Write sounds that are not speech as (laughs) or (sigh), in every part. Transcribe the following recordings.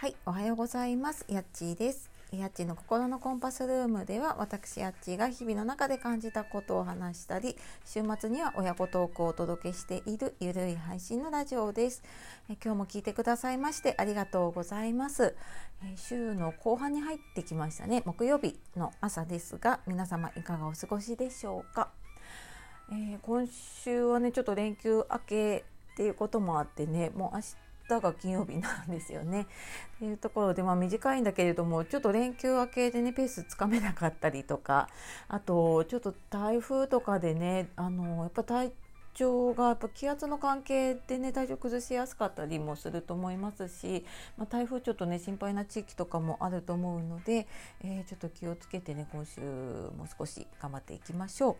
はい、おはようございます。やっちーです。やっちーの心のコンパスルームでは私やっちーが日々の中で感じたことを話したり週末には親子トークをお届けしているゆるい配信のラジオですえ今日も聞いてくださいましてありがとうございますえ週の後半に入ってきましたね木曜日の朝ですが皆様いかがお過ごしでしょうか、えー、今週はねちょっと連休明けっていうこともあってねもう明日日が金曜日なんですよね。というところで、まあ、短いんだけれどもちょっと連休明けでねペースつかめなかったりとかあとちょっと台風とかでねあのやっぱ体調がやっぱ気圧の関係でね体調崩しやすかったりもすると思いますし、まあ、台風ちょっとね心配な地域とかもあると思うので、えー、ちょっと気をつけてね今週も少し頑張っていきましょう。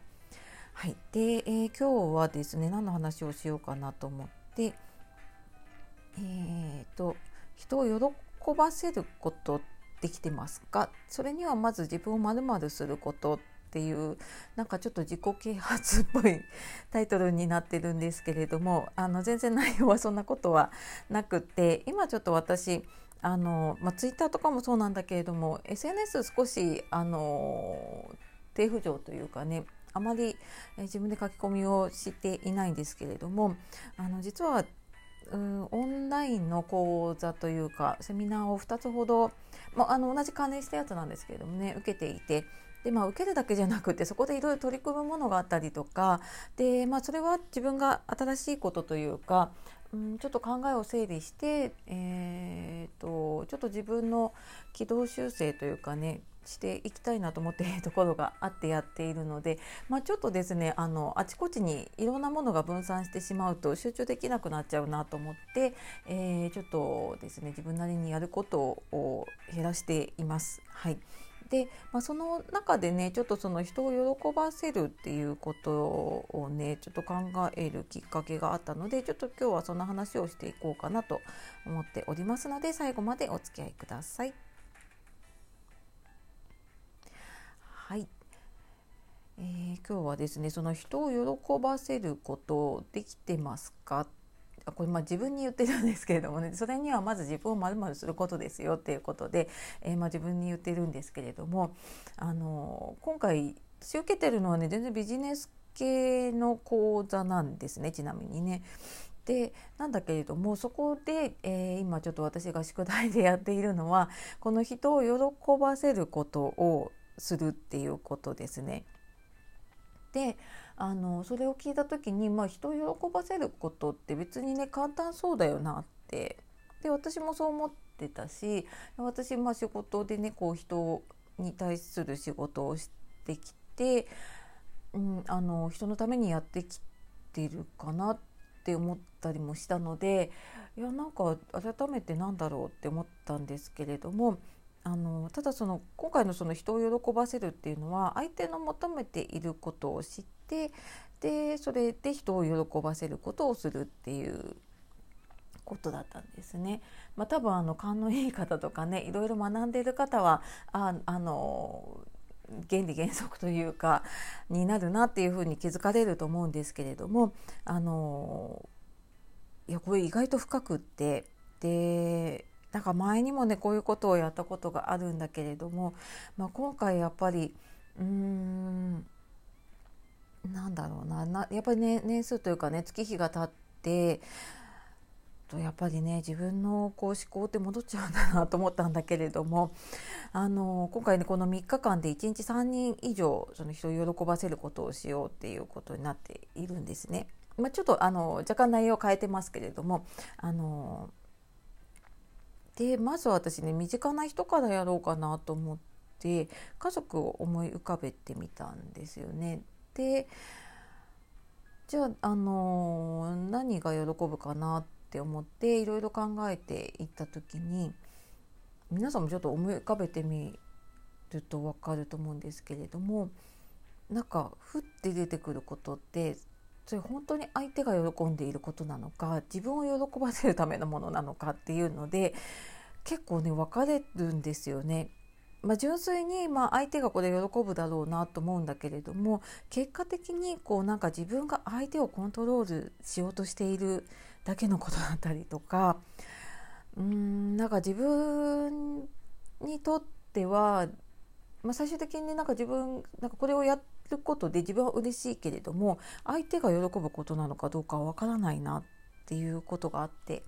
はい、で、えー、今日はですね何の話をしようかなと思って。人を喜ばせることできてますか？それにはまず自分をまるまるすることっていうなんかちょっと自己啓発っぽいタイトルになってるんですけれどもあの全然内容はそんなことはなくて今ちょっと私あの、まあ、ツイッターとかもそうなんだけれども SNS 少しあの低浮上というかねあまり自分で書き込みをしていないんですけれどもあの実はうんオンラインの講座というかセミナーを2つほど、まあ、あの同じ関連したやつなんですけれどもね受けていてで、まあ、受けるだけじゃなくてそこでいろいろ取り組むものがあったりとかで、まあ、それは自分が新しいことというか、うん、ちょっと考えを整理して、えーと、とちょっと自分の軌道修正というかねしていきたいなと思っている (laughs) ところがあってやっているので、まあ、ちょっとですねあのあちこちにいろんなものが分散してしまうと集中できなくなっちゃうなと思って、えー、ちょっとですね自分なりにやることを減らしています。はいで、まあ、その中でねちょっとその人を喜ばせるっていうことをねちょっと考えるきっかけがあったのでちょっと今日はそんな話をしていこうかなと思っておりますので最後までお付き合いください。はい、今日はですねその人を喜ばせることできてますか？これまあ自分に言ってるんですけれどもねそれにはまず自分をまるまるすることですよっていうことで、えー、まあ自分に言ってるんですけれどもあの今回私受けてるのはね全然ビジネス系の講座なんですねちなみにね。でなんだけれどもそこで、えー、今ちょっと私が宿題でやっているのはこの人を喜ばせることをするっていうことですね。であのそれを聞いた時に、まあ、人を喜ばせることって別にね簡単そうだよなって。で私もそう思ってたし私、まあ、仕事でねこう人に対する仕事をしてきて、うん、あの人のためにやってきてるかなって思ったりもしたのでいやなんか改めてなんだろうって思ったんですけれどもあのただその今回のその人を喜ばせるっていうのは相手の求めていることを知ってでそれで人を喜ばせることをするっていうことだったんですね。まあ、多分あの勘のいい方とかねいろいろ学んでいる方はああの原理原則というかになるなっていうふうに気づかれると思うんですけれどもあのいやこれ意外と深くってでなんか前にもねこういうことをやったことがあるんだけれども、まあ、今回やっぱりうーんなんだろうななやっぱりね年数というかね月日が経ってとやっぱりね自分のこう思考って戻っちゃうんだなと思ったんだけれどもあの今回ねこの3日間で1日3人以上その人を喜ばせることをしようっていうことになっているんですね。まあ、ちょっとあの若干内容を変えてますけれどもあのでまず私ね身近な人からやろうかなと思って家族を思い浮かべてみたんですよね。でじゃあ、あの何が喜ぶかなって思っていろいろ考えていった時に皆さんもちょっと思い浮かべてみると分かると思うんですけれどもなんかふって出てくることってそれ本当に相手が喜んでいることなのか自分を喜ばせるためのものなのかっていうので結構ね分かれるんですよね。まあ、純粋にまあ相手がこれ喜ぶだろうなと思うんだけれども結果的にこうなんか自分が相手をコントロールしようとしているだけのことだったりとかうんなんか自分にとっては、まあ、最終的になんか自分なんかこれをやっることで自分は嬉しいけれども相手が喜ぶことなのかどうかはわからないなっていうことがあって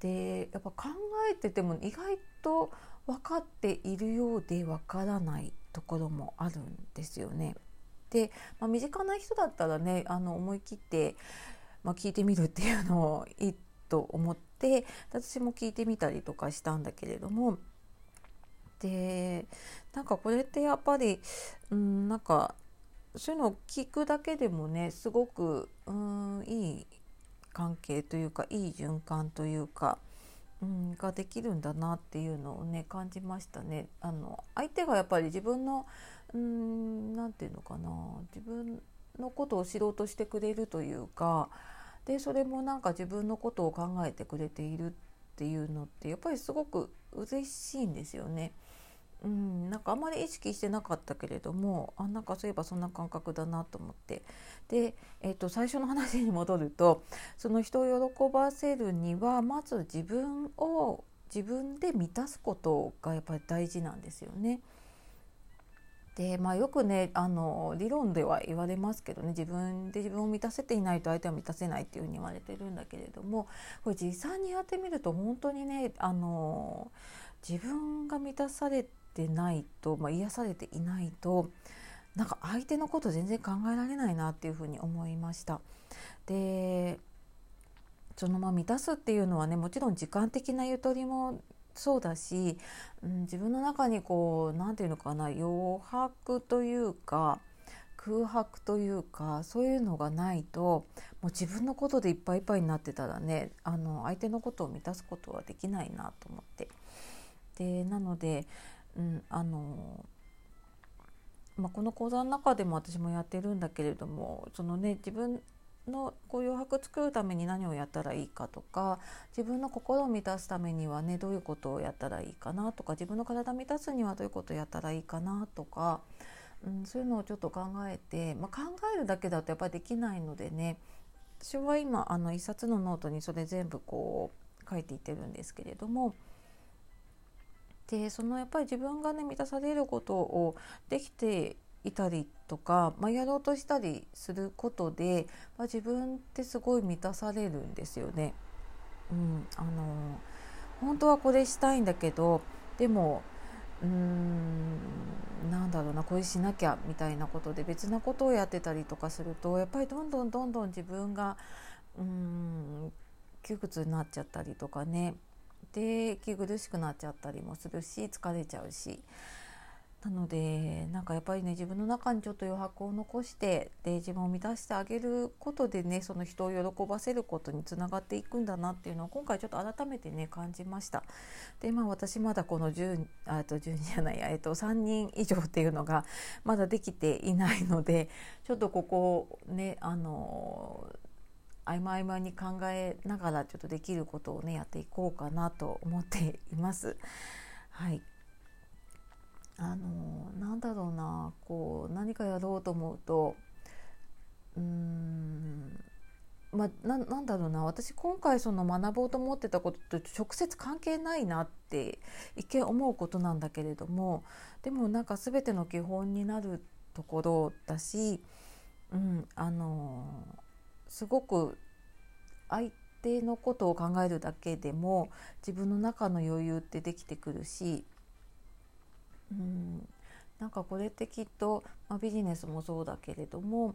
でやっぱ考えてても意外と分かっているようで分からないところもあるんですよね。で、まあ、身近な人だったらねあの思い切って、まあ、聞いてみるっていうのをいいと思って私も聞いてみたりとかしたんだけれどもでなんかこれってやっぱりうんなんかそういうのを聞くだけでもねすごくうんいい関係というかいい循環というか、うん、ができるんだなっていうのをね感じましたね。あの相手がやっぱり自分の何て言うのかな自分のことを知ろうとしてくれるというかでそれもなんか自分のことを考えてくれているっていうのってやっぱりすごく嬉しいんですよね。うん、なんかあんまり意識してなかったけれどもあなんかそういえばそんな感覚だなと思ってで、えー、と最初の話に戻るとその人を喜ばせるにはまず自分を自分で満たすことがやっぱり大事なんですよね。でまあ、よくねあの理論では言われますけどね自分で自分を満たせていないと相手は満たせないっていうふうに言われてるんだけれどもこれ実際にやってみると本当にねあの自分が満たされてないと、まあ、癒されていないとなんか相手のこと全然考えられないなっていうふうに思いました。でそのまま満たすっていうのはねもちろん時間的なゆとりもそうだし、うん、自分の中にこう何て言うのかな余白というか空白というかそういうのがないともう自分のことでいっぱいいっぱいになってたらねあの相手のことを満たすことはできないなと思って。でなので、うんあのまあ、この講座の中でも私もやってるんだけれどもそのね自分のこう余白作るために何をやったらいいかとか自分の心を満たすためにはねどういうことをやったらいいかなとか自分の体を満たすにはどういうことをやったらいいかなとか、うん、そういうのをちょっと考えて、まあ、考えるだけだとやっぱりできないのでね私は今あの一冊のノートにそれ全部こう書いていってるんですけれども。でそのやっぱり自分がね満たされることをできていたりとか、まあ、やろうとしたりすることで、まあ、自分ってすごい満たされるんですよね。うん、あの本当はこれしたいんだけどでもうーんなんだろうなこれしなきゃみたいなことで別なことをやってたりとかするとやっぱりどんどんどんどん自分がうん窮屈になっちゃったりとかねで息苦しくなっちゃったりもするし疲れちゃうしなのでなんかやっぱりね自分の中にちょっと余白を残してで自分を満たしてあげることでねその人を喜ばせることにつながっていくんだなっていうのを今回ちょっと改めてね感じました。でまあ私まだこの10あと12じゃないや、えっと、3人以上っていうのがまだできていないのでちょっとここねあの合間合間に考えながらちょっとできることをねやっていこうかなと思っています。はいあのなんだろうなこう何かやろうと思うとうーんまあ、ななんだろうな私今回その学ぼうと思ってたことと直接関係ないなって一見思うことなんだけれどもでもなんか全ての基本になるところだし、うん、あのすごく相手のことを考えるだけでも自分の中の余裕ってできてくるしうんなんかこれってきっと、まあ、ビジネスもそうだけれども、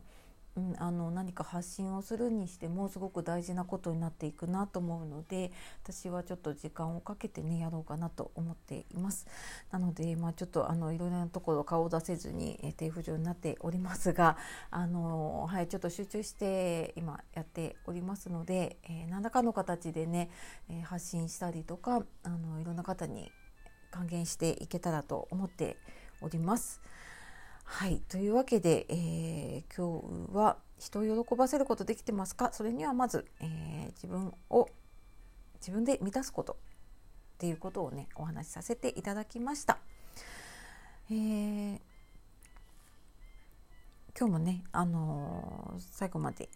うん、あの何か発信をするにしてもすごく大事なことになっていくなと思うので私はちょっと時間をかけてねやろうかなと思っています。なので、まあ、ちょっとあのいろいろなところ顔を出せずに、え低浮上になっておりますがあの、はい、ちょっと集中して今やっておりますので、えー、何らかの形でね、え発信したりとかあのいろんな方に還元していけたらと思っております。はいというわけで、えー、今日は人を喜ばせることできてますか？それにはまず、えー、自分を自分で満たすことっていうことをねお話しさせていただきました。えー、今日もね、あのー、最後まで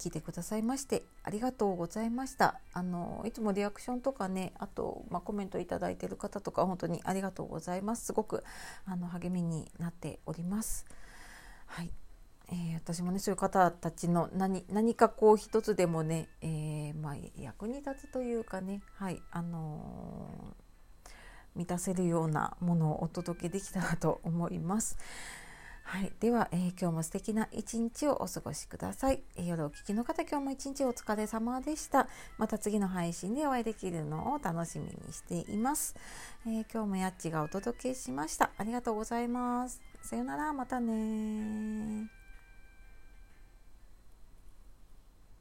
聞いてくださいましてありがとうございました。あのいつもリアクションとかねあと、まあ、コメントいただいてる方とか本当にありがとうございます。すごくあの励みになっております。はい。えー、私もねそういう方たちの何何かこう一つでもね、えー、まあ、役に立つというかねはいあのー、満たせるようなものをお届けできたらと思います。はい、では、えー、今日も素敵な一日をお過ごしください、えー、夜お聞きの方今日も一日お疲れ様でした。また次の配信でお会いできるのを楽しみにしています、えー、今日もやっちがお届けしました。ありがとうございます。さよなら。またね